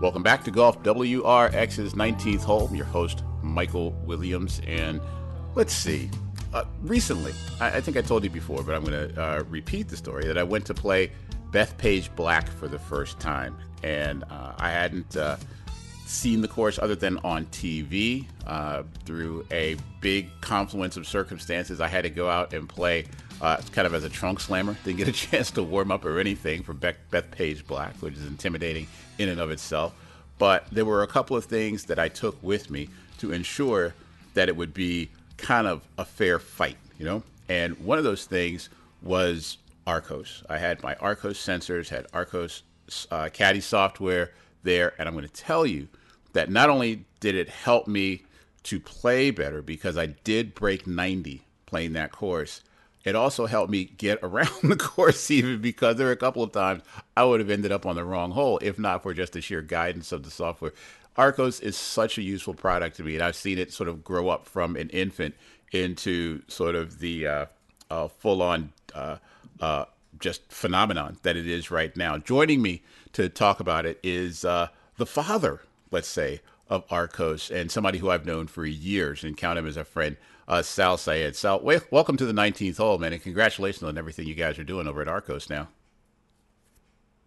Welcome back to Golf WRX's 19th hole. I'm your host, Michael Williams. And let's see. Uh, recently, I, I, think I told you before, but I'm going to uh, repeat the story that I went to play Bethpage Black for the first time. And uh, I hadn't uh, seen the course other than on TV. Uh, through a big confluence of circumstances, I had to go out and play uh, kind of as a trunk slammer. Didn't get a chance to warm up or anything for Beth, Page Black, which is intimidating in and of itself. But there were a couple of things that I took with me to ensure that it would be kind of a fair fight, you know? And one of those things was Arccos. I had my Arccos sensors, had Arccos uh, caddy software there, and I'm going to tell you that not only did it help me to play better because I did break 90 playing that course, it also helped me get around the course even because there were a couple of times I would have ended up on the wrong hole if not for just the sheer guidance of the software. Arccos is such a useful product to me, and I've seen it sort of grow up from an infant into sort of the uh, uh, full-on uh, uh just phenomenon that it is right now. Joining me to talk about it is uh, the father, let's say, of Arccos and somebody who I've known for years and count him as a friend, uh, Sal Syed. Sal, welcome to the 19th hole, man, and congratulations on everything you guys are doing over at Arccos now.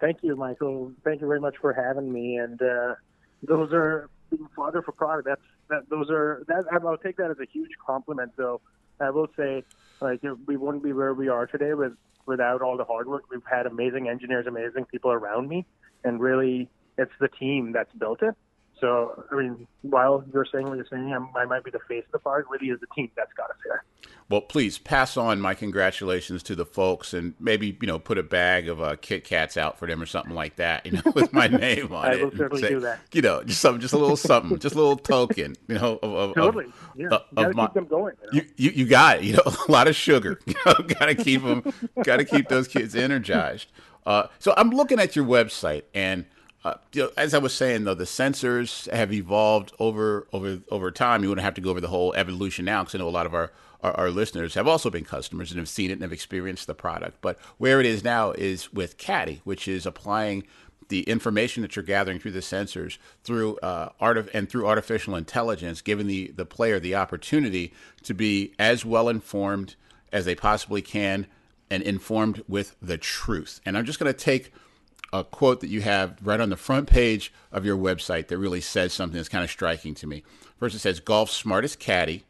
Thank you, Michael. Thank you very much for having me. And uh, those are father for product. That's that. Those are that. I'll take that as a huge compliment. Though I will say, like we wouldn't be where we are today with without all the hard work. We've had amazing engineers, amazing people around me, and really, it's the team that's built it. So, I mean, while you're saying what you're saying, I'm, i might be the face of the park. Really, is the team that's got us here. Well, please pass on my congratulations to the folks, and maybe you know put a bag of uh, Kit Kats out for them or something like that. You know, with my name on I it. I will certainly say, do that. You know, just some, just a little something, just a little token. You know, of, of totally. Yeah, of, you gotta my, keep them going. You, know? you, you, you got it. You know, a lot of sugar. You know, gotta keep them. gotta keep those kids energized. Uh, so I'm looking at your website and uh, you know, as I was saying, though, the sensors have evolved over over over time. You wouldn't have to go over the whole evolution now, because I know a lot of our, our, our listeners have also been customers and have seen it and have experienced the product. But where it is now is with Caddy, which is applying the information that you're gathering through the sensors through uh, art of, and through artificial intelligence, giving the the player the opportunity to be as well informed as they possibly can and informed with the truth. And I'm just going to take a quote that you have right on the front page of your website that really says something that's kind of striking to me. First, it says golf's smartest caddy.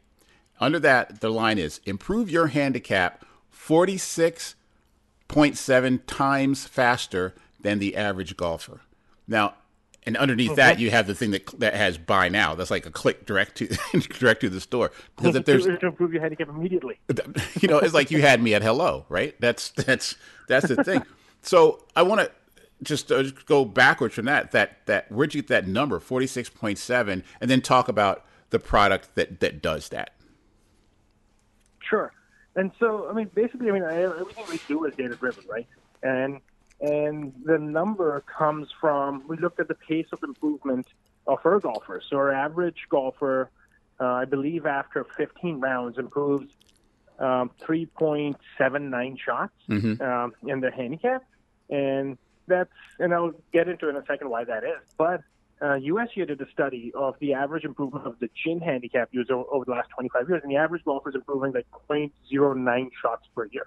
Under that, the line is improve your handicap 46.7 times faster than the average golfer. Now, and underneath okay. that, you have the thing that that has buy now. That's like a click direct to direct to the store. Because if there's to improve your handicap immediately, you know, it's like you had me at hello, right? That's that's that's the thing. So I want to just, uh, just go backwards from that. That that where'd you get that number, forty six point seven, and then talk about the product that that does that. Sure. And so, I mean, basically, I mean, everything we do is data driven, right? And and the number comes from we looked at the pace of improvement of our golfers. So our average golfer, uh, I believe, after 15 rounds, improves um, 3.79 shots mm-hmm. um, in their handicap, and that's, and I'll get into in a second why that is. But uh, USGA did a study of the average improvement of the GHIN handicap user over the last 25 years, and the average golfer is improving like 0.09 shots per year.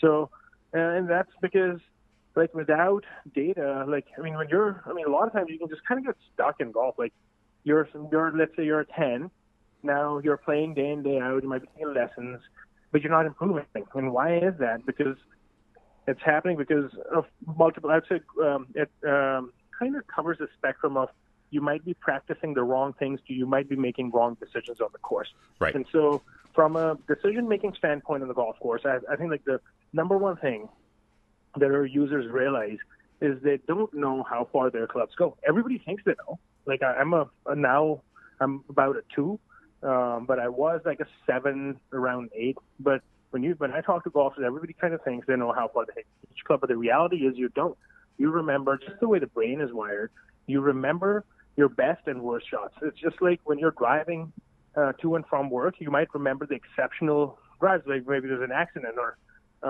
So, and that's because, like, without data, like, I mean, when you're, I mean, a lot of times you can just kind of get stuck in golf. Like, you're, you're, let's say you're a 10, now you're playing day in, day out, you might be taking lessons, but you're not improving. And why is that? Because it's happening because of multiple. I'd say um, it um, kind of covers the spectrum of you might be practicing the wrong things, to you might be making wrong decisions on the course. Right. And so, from a decision-making standpoint on the golf course, I, I think like the number one thing that our users realize is they don't know how far their clubs go. Everybody thinks they know. Like I, I'm a, a now I'm about a two, um, but I was like a seven around eight. But when you when I talk to golfers, everybody kind of thinks they know how far they hit each club, but the reality is you don't. You remember just the way the brain is wired. You remember your best and worst shots. It's just like when you're driving uh, to and from work, you might remember the exceptional drives, like maybe there's an accident or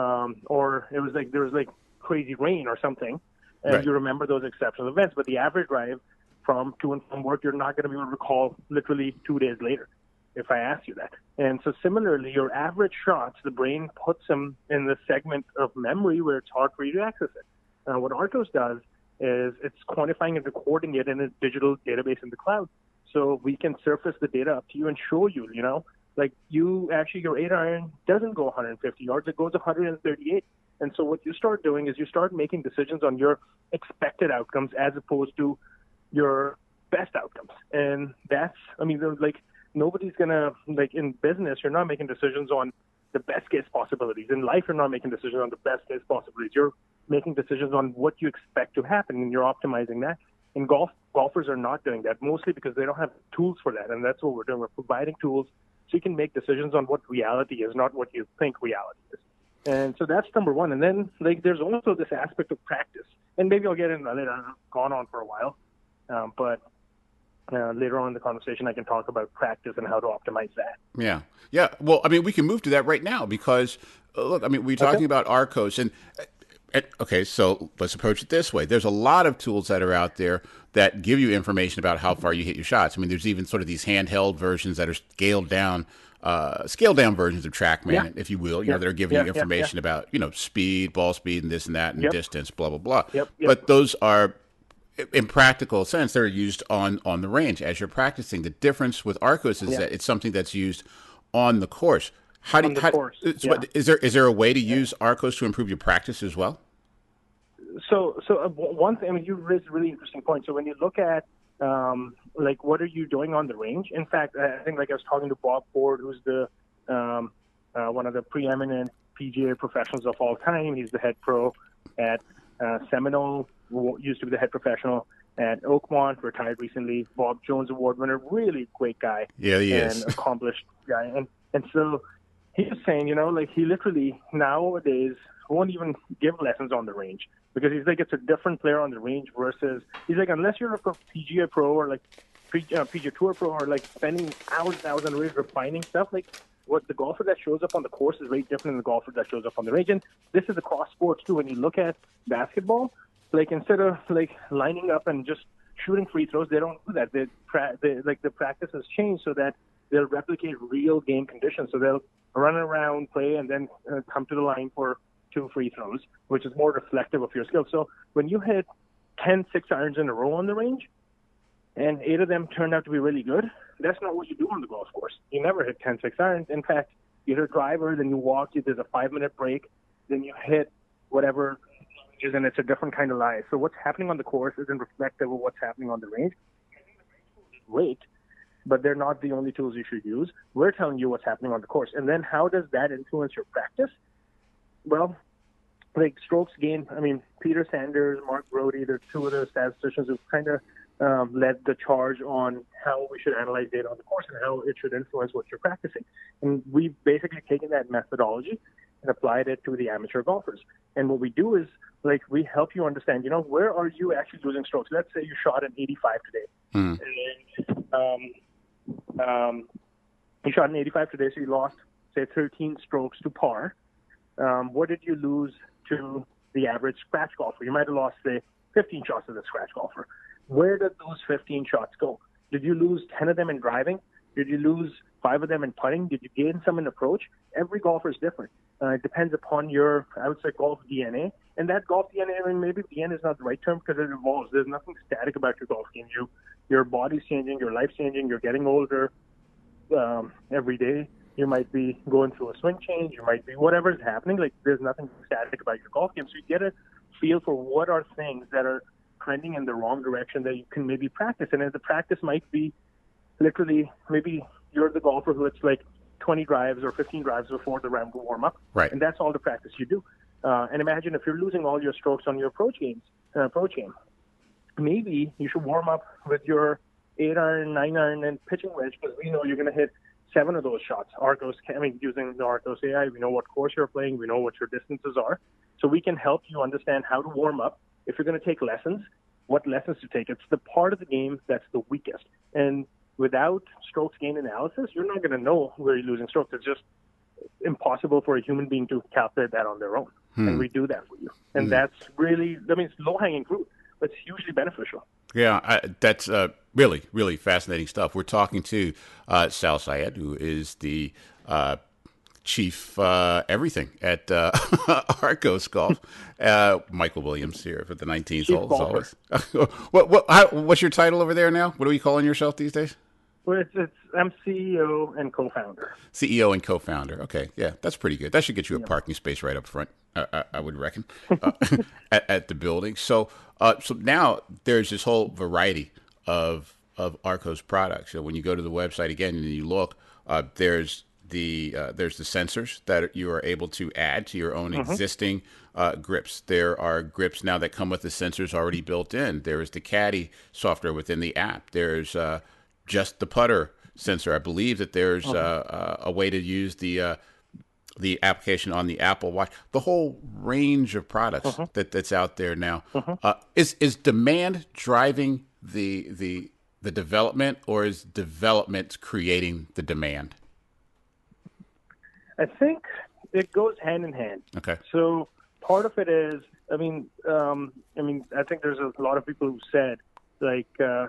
um, or it was like there was like crazy rain or something, and right. you remember those exceptional events. But the average drive from to and from work, you're not going to be able to recall literally two days later if I ask you that. And so similarly, your average shots, the brain puts them in the segment of memory where it's hard for you to access it. Now, what Arccos does is it's quantifying and recording it in a digital database in the cloud. So we can surface the data up to you and show you, you know, like you actually, your eight iron doesn't go 150 yards, it goes 138. And so what you start doing is you start making decisions on your expected outcomes as opposed to your best outcomes. And that's, I mean, like nobody's gonna like in business, you're not making decisions on the best case possibilities. In life, you're not making decisions on the best case possibilities. You're making decisions on what you expect to happen, and you're optimizing that. In golf, golfers are not doing that mostly because they don't have tools for that, and that's what we're doing. We're providing tools so you can make decisions on what reality is, not what you think reality is. And so that's number one. And then like there's also this aspect of practice, and maybe I'll get into that. I've gone on for a while, um, but uh, later on in the conversation, I can talk about practice and how to optimize that. Yeah, yeah. Well, I mean, we can move to that right now because uh, look, I mean, we're talking okay. about Arccos, and okay, so let's approach it this way. There's a lot of tools that are out there that give you information about how far you hit your shots. I mean, there's even sort of these handheld versions that are scaled down, uh, scaled down versions of TrackMan, yeah. if you will. You yeah. know, they're giving yeah. you information about you know speed, ball speed, and this and that, and yep. distance, blah blah blah. Yep. Yep. But those are in practical sense, they're used on on the range as you're practicing. The difference with Arccos is that it's something that's used on the course. How do you, how, course, yeah. is there is there a way to use Arccos to improve your practice as well? So, so uh, one thing I mean, you raised a really interesting point. So when you look at um, like what are you doing on the range? In fact, I think like I was talking to Bob Ford, who's the um, uh, one of the preeminent PGA professionals of all time. He's the head pro at uh, Seminole, used to be the head professional at Oakmont, retired recently. Bob Jones Award winner, really great guy. Yeah, he and is. accomplished guy. And and so he was saying, you know, like he literally nowadays won't even give lessons on the range because he's like it's a different player on the range versus he's like unless you're a PGA pro or like PGA uh, Tour pro or like spending hours and hours on the range refining stuff like what the golfer that shows up on the course is very different than the golfer that shows up on the range. And this is across sports too. When you look at basketball, like instead of like lining up and just shooting free throws, they don't do that. They, pra- they like the practice has changed so that they'll replicate real game conditions. So they'll run around, play, and then uh, come to the line for two free throws, which is more reflective of your skill. So when you hit 10 six irons in a row on the range, and eight of them turned out to be really good, that's not what you do on the golf course. You never hit 10 six irons. In fact, you hit a driver, then you walk, you there's a five minute break, then you hit whatever and it's a different kind of lie. So what's happening on the course isn't reflective of what's happening on the range. Great, but they're not the only tools you should use. We're telling you what's happening on the course. And then how does that influence your practice? Well, like strokes gained, I mean, Peter Sanders, Mark Broadie, they're two of the statisticians who kind of um, led the charge on how we should analyze data on the course and how it should influence what you're practicing. And we've basically taken that methodology and applied it to the amateur golfers. And what we do is, like, we help you understand, you know, where are you actually losing strokes? Let's say you shot an 85 today. Mm. And, um, um, you shot an 85 today, so you lost, say, 13 strokes to par. Um, what did you lose to the average scratch golfer? You might have lost, say, 15 shots to the scratch golfer. Where did those 15 shots go? Did you lose 10 of them in driving? Did you lose five of them in putting? Did you gain some in approach? Every golfer is different. Uh, it depends upon your, I would say, golf DNA. And that golf DNA, I mean, maybe DNA is not the right term because it evolves. There's nothing static about your golf game. You, your body's changing, your life's changing, you're getting older um, every day. You might be going through a swing change. You might be whatever is happening. Like there's nothing static about your golf game. So you get a feel for what are things that are trending in the wrong direction that you can maybe practice. And the practice might be literally maybe you're the golfer who it's like 20 drives or 15 drives before the round will warm up. Right. And that's all the practice you do. Uh, and imagine if you're losing all your strokes on your approach games, uh, approach game. Maybe you should warm up with your eight iron, nine iron, and pitching wedge because we know you're going to hit seven of those shots. Arccos, I mean, using the Arccos AI, we know what course you're playing, we know what your distances are, so we can help you understand how to warm up. If you're going to take lessons, what lessons to take. It's the part of the game that's the weakest, and without strokes gain analysis, you're not going to know where you're losing strokes. It's just impossible for a human being to calculate that on their own, hmm. and we do that for you. And hmm. that's really, I mean, it's low hanging fruit, but it's hugely beneficial. Yeah, I, that's uh, really, really fascinating stuff. We're talking to uh, Sal Syed, who is the uh, chief uh, everything at uh, Arccos Golf. Uh, Michael Williams here for the 19th hole. as Always. what, what, how, what's your title over there now? What are you calling yourself these days? Well, it's, it's I'm CEO and co-founder. CEO and co-founder. Okay, yeah, that's pretty good. That should get you a yeah. parking space right up front. I, I would reckon uh, at, at, the building. So, uh, so now there's this whole variety of of Arccos products. So when you go to the website again and you look, uh, there's the uh, there's the sensors that you are able to add to your own mm-hmm. existing uh, grips. There are grips now that come with the sensors already built in. There is the Caddy software within the app. There's uh, just the putter sensor. I believe that there's okay. Uh, uh, a way to use the uh, the application on the Apple Watch. The whole range of products mm-hmm. that, that's out there now mm-hmm. is is demand driving the the the development, or is development creating the demand? I think it goes hand in hand. Okay. So part of it is, I mean, um, I mean, I think there's a lot of people who said like, uh,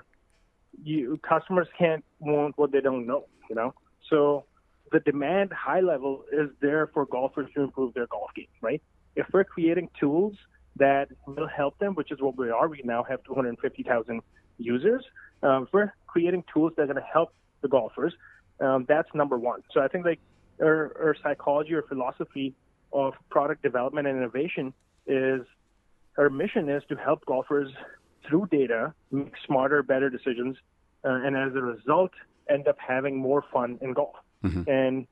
you customers can't want what they don't know, you know. So the demand high level is there for golfers to improve their golf game, right? If we're creating tools that will help them, which is what we are, we now have 250,000 users. Um, if we're creating tools that are going to help the golfers, um, that's number one. So I think like or, or psychology or philosophy of product development and innovation is our mission is to help golfers through data make smarter, better decisions, uh, and as a result, end up having more fun in golf. Mm-hmm. And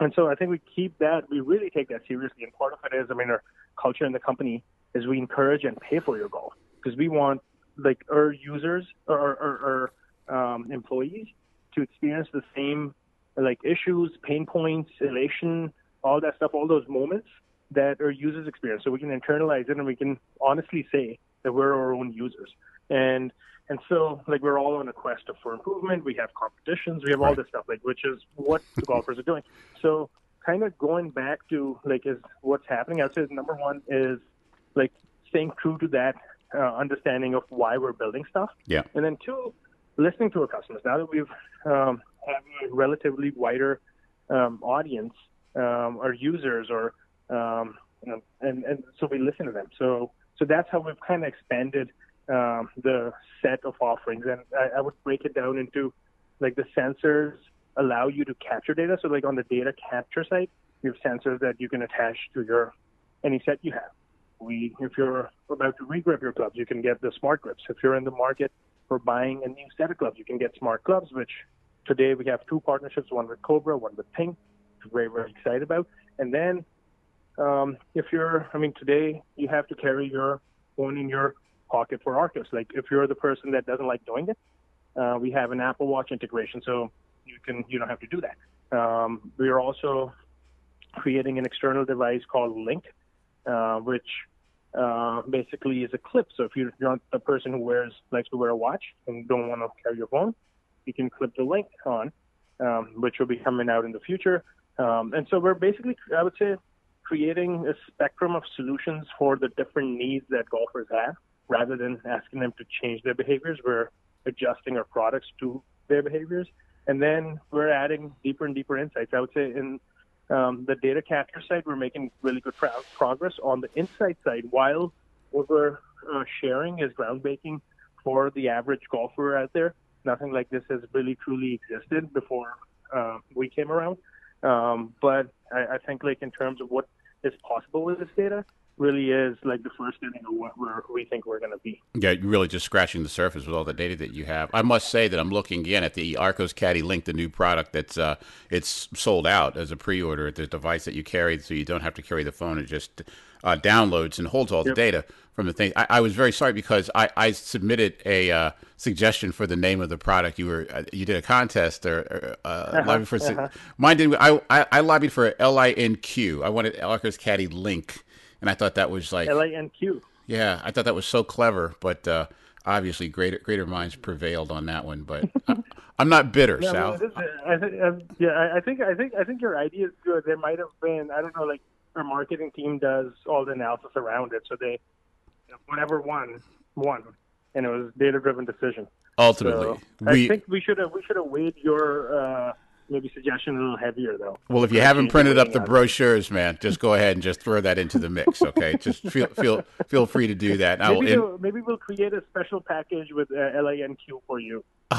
and so I think we keep that, we really take that seriously. And part of it is, I mean, our culture in the company is we encourage and pay for your golf because we want like our users or our, our um, employees to experience the same like issues, pain points, elation, all that stuff, all those moments that our users experience. So we can internalize it and we can honestly say that we're our own users. And and so like we're all on a quest for improvement. We have competitions, we have all this stuff, like which is what the golfers are doing. So kind of going back to like is what's happening, I'd say number one is like staying true to that uh, understanding of why we're building stuff. Yeah. And then two, listening to our customers. Now that we've um, have a relatively wider um, audience, um, or users, or um, and and so we listen to them. So so that's how we've kind of expanded um, the set of offerings, and I, I would break it down into like the sensors allow you to capture data. So like on the data capture side, you have sensors that you can attach to your any set you have. We, if you're about to regrip your clubs, you can get the smart grips. If you're in the market for buying a new set of gloves, you can get smart gloves, which Today we have two partnerships, one with Cobra, one with Ping. Which we're very, very excited about. And then um, if you're, I mean, today you have to carry your phone in your pocket for Arccos. Like if you're the person that doesn't like doing it, uh, we have an Apple Watch integration, so you can you don't have to do that. Um, we are also creating an external device called Link, uh, which uh, basically is a clip. So if you're not a person who wears likes to wear a watch and don't want to carry your phone, you can clip the link on, um, which will be coming out in the future. Um, and so we're basically, I would say, creating a spectrum of solutions for the different needs that golfers have, rather than asking them to change their behaviors. We're adjusting our products to their behaviors, and then we're adding deeper and deeper insights. I would say in um, the data capture side, we're making really good pro- progress. On the insight side, while what we're uh, sharing is groundbreaking for the average golfer out there, nothing like this has really truly existed before uh, we came around. Um, but I, I think like in terms of what is possible with this data, really is like the first inning of what we're, we think we're going to be. Yeah, you're really just scratching the surface with all the data that you have. I must say that I'm looking again at the Arccos Caddy Link, the new product that's uh, it's sold out as a pre-order. At the device that you carry, so you don't have to carry the phone. It just uh, downloads and holds all the data from the thing. I, I, was very sorry because I, I submitted a uh, suggestion for the name of the product. You were uh, you did a contest or uh, uh-huh, lobbied for uh-huh. mine didn't. I, I, I lobbied for L I N Q. I wanted Arccos Caddy Link, and I thought that was like L I N Q. Yeah, I thought that was so clever, but uh, obviously greater greater minds prevailed on that one. But I, am not bitter, no, Sal. I think, um, yeah, I think I think I think your idea is good. There might have been I don't know like our marketing team does all the analysis around it. So they, whatever won won, and it was data driven decision. Ultimately, so we, I think we should have we should have weighed your uh, maybe suggestion a little heavier though. Well, if you haven't printed up the brochures, man, just go ahead and just throw that into the mix. Okay, just feel feel feel free to do that. Maybe, we'll, maybe we'll create a special package with uh, LANQ for you.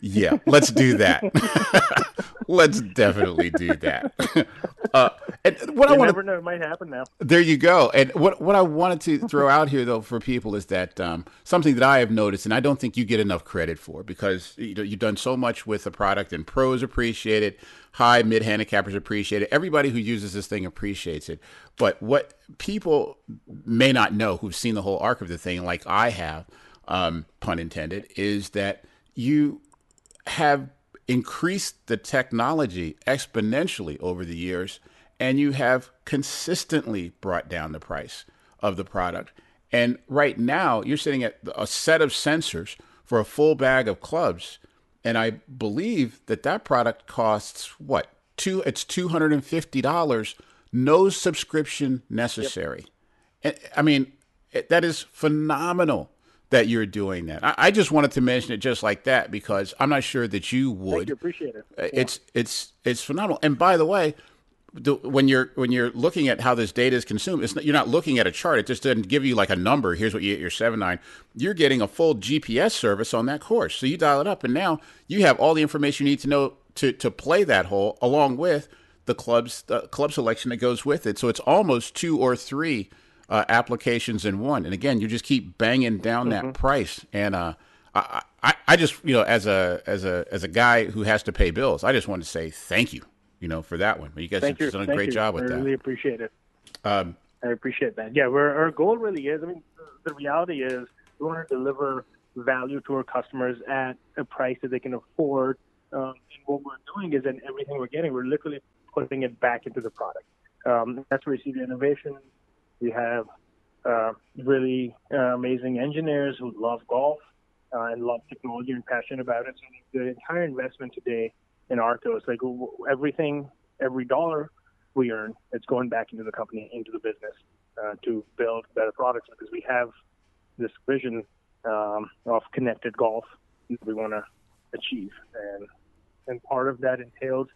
yeah, let's do that. let's definitely do that. Uh, and what you I want to know, it might happen now. There you go. And what what I wanted to throw out here though for people is that um, something that I have noticed, and I don't think you get enough credit for because you know you've done so much with the product, and pros appreciate it, high mid handicappers appreciate it, everybody who uses this thing appreciates it. But what people may not know who've seen the whole arc of the thing, like I have, um, pun intended, is that you have increased the technology exponentially over the years and you have consistently brought down the price of the product. And right now, you're sitting at a set of sensors for a full bag of clubs, and I believe that that product costs what two? It's two hundred and fifty dollars, no subscription necessary. Yep. And, I mean, that is phenomenal that you're doing that. I, I, just wanted to mention it just like that because I'm not sure that you would. You, appreciate it. Uh, it's it's it's phenomenal. And by the way, the, when you're when you're looking at how this data is consumed, it's not, you're not looking at a chart. It just doesn't give you like a number. Here's what you get your seven nine. You're getting a full GPS service on that course. So you dial it up, and now you have all the information you need to know to to play that hole, along with the club's the club selection that goes with it. So it's almost two or three uh, applications in one. And again, you just keep banging down mm-hmm. that price. And uh, I, I, I just you know as a as a as a guy who has to pay bills, I just want to say thank you, you know, for that one. You guys thank have you. done a thank great you. job with I that. I really appreciate it. Um, I appreciate that. Yeah, where our goal really is. I mean, the reality is we want to deliver value to our customers at a price that they can afford. Um, and what we're doing is, in everything we're getting, we're literally putting it back into the product. Um, that's where you see the innovation. We have uh, really uh, amazing engineers who love golf uh, and love technology and passionate about it. So the entire investment today in Arccos, like everything, every dollar we earn, it's going back into the company, into the business uh, to build better products because we have this vision um, of connected golf that we want to achieve, and and part of that entails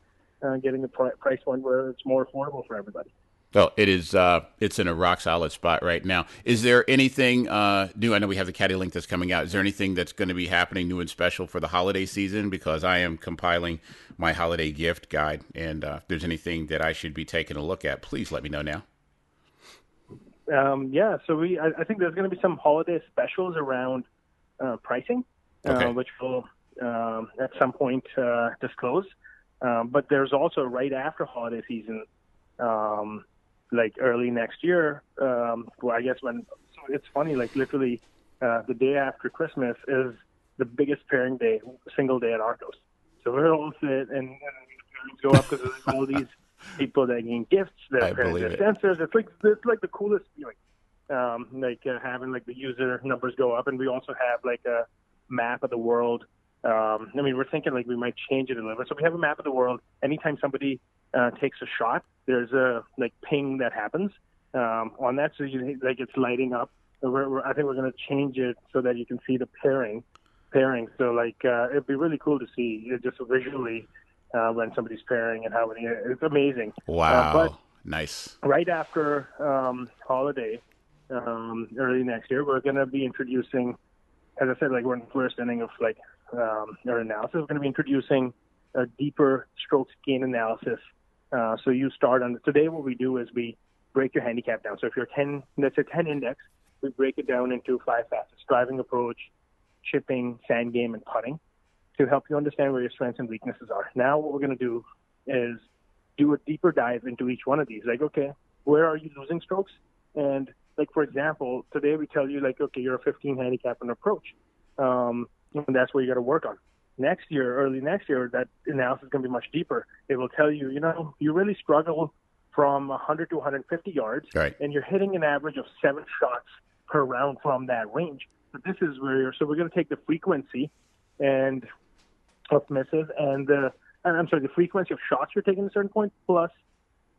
uh, getting a price point where it's more affordable for everybody. Well, it is. Uh, it's in a rock solid spot right now. Is there anything uh, new? I know we have the Caddy Link that's coming out. Is there anything that's going to be happening new and special for the holiday season? Because I am compiling my holiday gift guide, and uh, if there's anything that I should be taking a look at, please let me know now. Um, yeah, so we. I, I, think there's going to be some holiday specials around uh, pricing, uh, okay. which we'll um, at some point uh, disclose. Um, but there's also right after holiday season. Um, like early next year. Um, well, I guess when so it's funny, like literally uh, the day after Christmas is the biggest pairing day, single day at Arccos. So we're all sit and, and go up because there's all these people that gain gifts, that pair their sensors. It's like it's like the coolest feeling. Um, like uh, having like the user numbers go up, and we also have like a map of the world. Um, I mean, we're thinking like we might change it a little bit. So we have a map of the world. Anytime somebody uh, takes a shot, there's a like ping that happens um, on that, so you like it's lighting up. We're, we're, I think we're going to change it so that you can see the pairing, pairing. So like uh, it'd be really cool to see just visually uh, when somebody's pairing and how many. It's amazing. Uh, wow, but nice. Right after um, holiday, um, early next year, we're going to be introducing. As I said, like we're in the first inning of like um, our analysis. We're going to be introducing a deeper strokes gain analysis uh, so you start on today. What we do is we break your handicap down. So if you're 10, that's a 10 index, we break it down into five facets: driving approach, chipping, sand game, and putting, to help you understand where your strengths and weaknesses are. Now, what we're going to do is do a deeper dive into each one of these. Like, okay, where are you losing strokes? And like for example, today we tell you like, okay, you're a 15 handicap and approach, um, and that's where you got to work on next year, early next year, that analysis is going to be much deeper. It will tell you, you know, you really struggle from 100 to 150 yards, right. and you're hitting an average of seven shots per round from that range. But this is where you're, so we're going to take the frequency and of misses and the I'm sorry, the frequency of shots you're taking at a certain point plus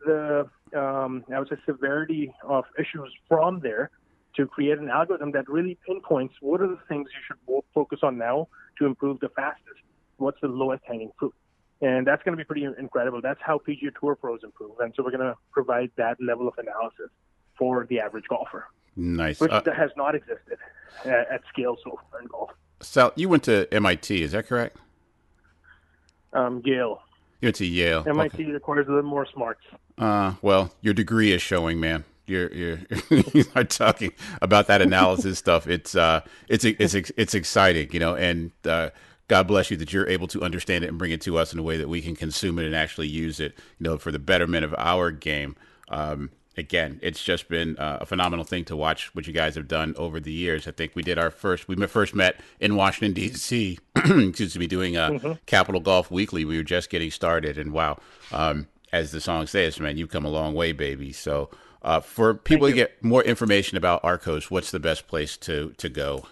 the um, I would say severity of issues from there to create an algorithm that really pinpoints what are the things you should focus on now to improve the fastest. What's the lowest hanging fruit? And that's going to be pretty incredible. That's how PGA Tour pros improve. And so we're going to provide that level of analysis for the average golfer. Nice. Which uh, has not existed at, at, scale so far in golf. Sal, you went to MIT, is that correct? Um, Yale. You went to Yale. MIT okay. requires a little more smarts. Uh, well, your degree is showing, man. You're you're you are talking about that analysis stuff. It's uh, it's it's it's exciting, you know, and uh, God bless you that you're able to understand it and bring it to us in a way that we can consume it and actually use it, you know, for the betterment of our game. Um, again, it's just been uh, a phenomenal thing to watch what you guys have done over the years. I think we did our first, we first met in Washington, D.C., excuse me, doing a mm-hmm. Capital Golf Weekly. We were just getting started, and wow, um, as the song says, man, you've come a long way, baby. So, uh, for people to get more information about Arccos, what's the best place to, to go?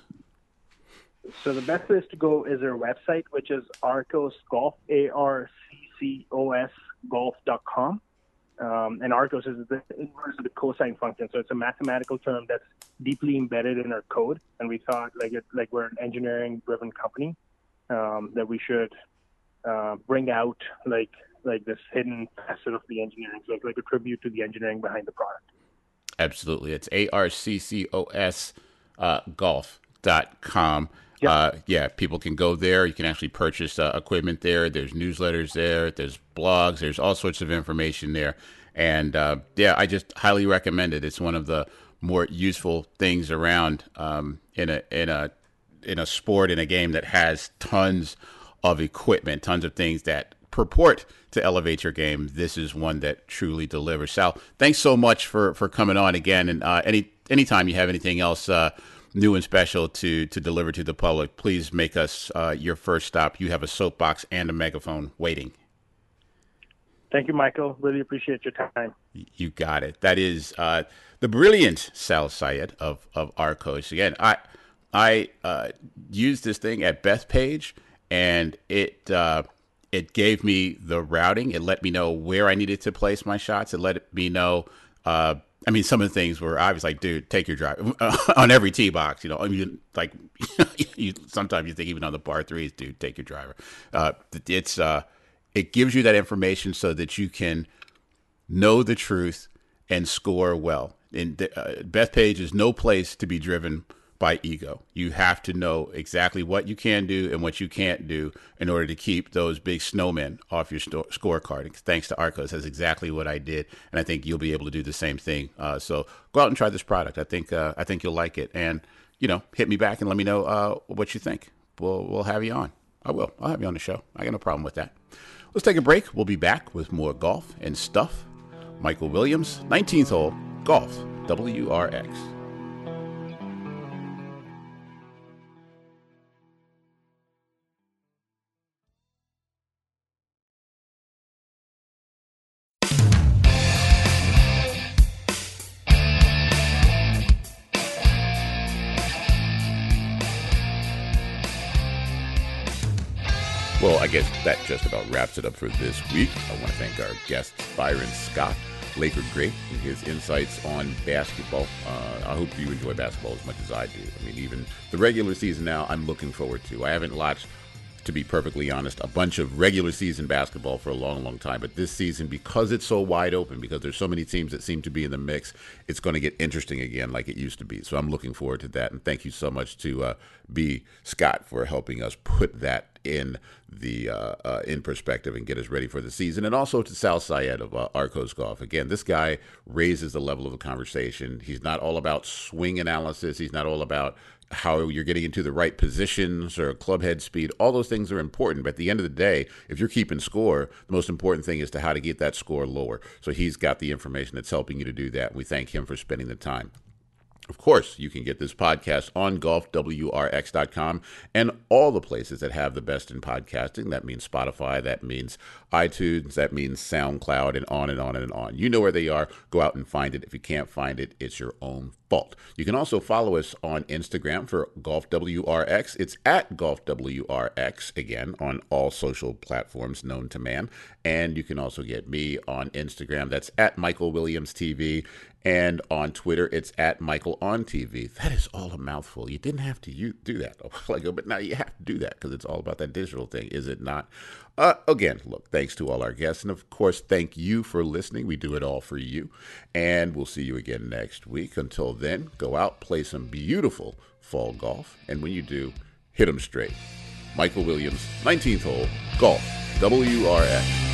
So the best place to go is their website, which is Arccos Golf, A R C C O S golf.com. Um, and Arccos is the inverse of the cosine function. So it's a mathematical term that's deeply embedded in our code. And we thought like it, like we're an engineering driven company, um, that we should, uh, bring out like, like this hidden facet of the engineering. So it's like a tribute to the engineering behind the product. Absolutely. It's A R C C O S uh, golf.com. Yep. Uh, yeah, people can go there. You can actually purchase uh, equipment there. There's newsletters there. There's blogs. There's all sorts of information there. And uh, yeah, I just highly recommend it. It's one of the more useful things around um, in a in a in a sport in a game that has tons of equipment, tons of things that purport to elevate your game. This is one that truly delivers. Sal, thanks so much for for coming on again. And uh, any anytime you have anything else uh, new and special to to deliver to the public, please make us uh, your first stop. You have a soapbox and a megaphone waiting. Thank you, Michael. Really appreciate your time. You got it. That is uh, the brilliant Sal Syed of of Arccos. Again, I I uh, used this thing at Bethpage, and it uh, it gave me the routing. It let me know where I needed to place my shots. It let me know uh, I mean, some of the things were I was like, dude, take your drive on every tee box. You know, I mean, like you sometimes you think even on the par threes, dude, take your driver. Uh, it's uh, it gives you that information so that you can know the truth and score well. And uh, Bethpage is no place to be driven by ego. You have to know exactly what you can do and what you can't do in order to keep those big snowmen off your sto- scorecard. thanks to Arccos, that's exactly what I did, and I think you'll be able to do the same thing. Uh, so go out and try this product. I think uh, I think you'll like it, and you know, hit me back and let me know uh, what you think. We'll we'll have you on. I will. I'll have you on the show. I got no problem with that. Let's take a break. We'll be back with more golf and stuff. Michael Williams, 19th hole, golf, WRX. That just about wraps it up for this week. I want to thank our guest, Byron Scott, Laker great, and his insights on basketball. Uh, I hope you enjoy basketball as much as I do. I mean, even the regular season now, I'm looking forward to. I haven't watched to be perfectly honest, a bunch of regular season basketball for a long, long time. But this season, because it's so wide open, because there's so many teams that seem to be in the mix, it's going to get interesting again like it used to be. So I'm looking forward to that. And thank you so much to uh, B. Scott for helping us put that in the uh, uh, in perspective and get us ready for the season, and also to Sal Syed of uh, Arccos Golf. Again, this guy raises the level of the conversation. He's not all about swing analysis. He's not all about how you're getting into the right positions or club head speed. All those things are important. But at the end of the day, if you're keeping score, the most important thing is to how to get that score lower. So he's got the information that's helping you to do that. We thank him for spending the time. Of course, you can get this podcast on golfwrx.com and all the places that have the best in podcasting. That means Spotify, that means iTunes, that means SoundCloud, and on and on and on. You know where they are. Go out and find it. If you can't find it, it's your own fault. You can also follow us on Instagram for Golf WRX. It's at Golf WRX, again, on all social platforms known to man. And you can also get me on Instagram. That's at Michael Williams TV. And on Twitter, it's at Michael on TV. That is all a mouthful. You didn't have to do that a while ago, but now you have to do that because it's all about that digital thing, is it not? Uh, again, look, thanks to all our guests. And of course, thank you for listening. We do it all for you. And we'll see you again next week. Until then, go out, play some beautiful fall golf. And when you do, hit them straight. Michael Williams, 19th hole, golf, WRX.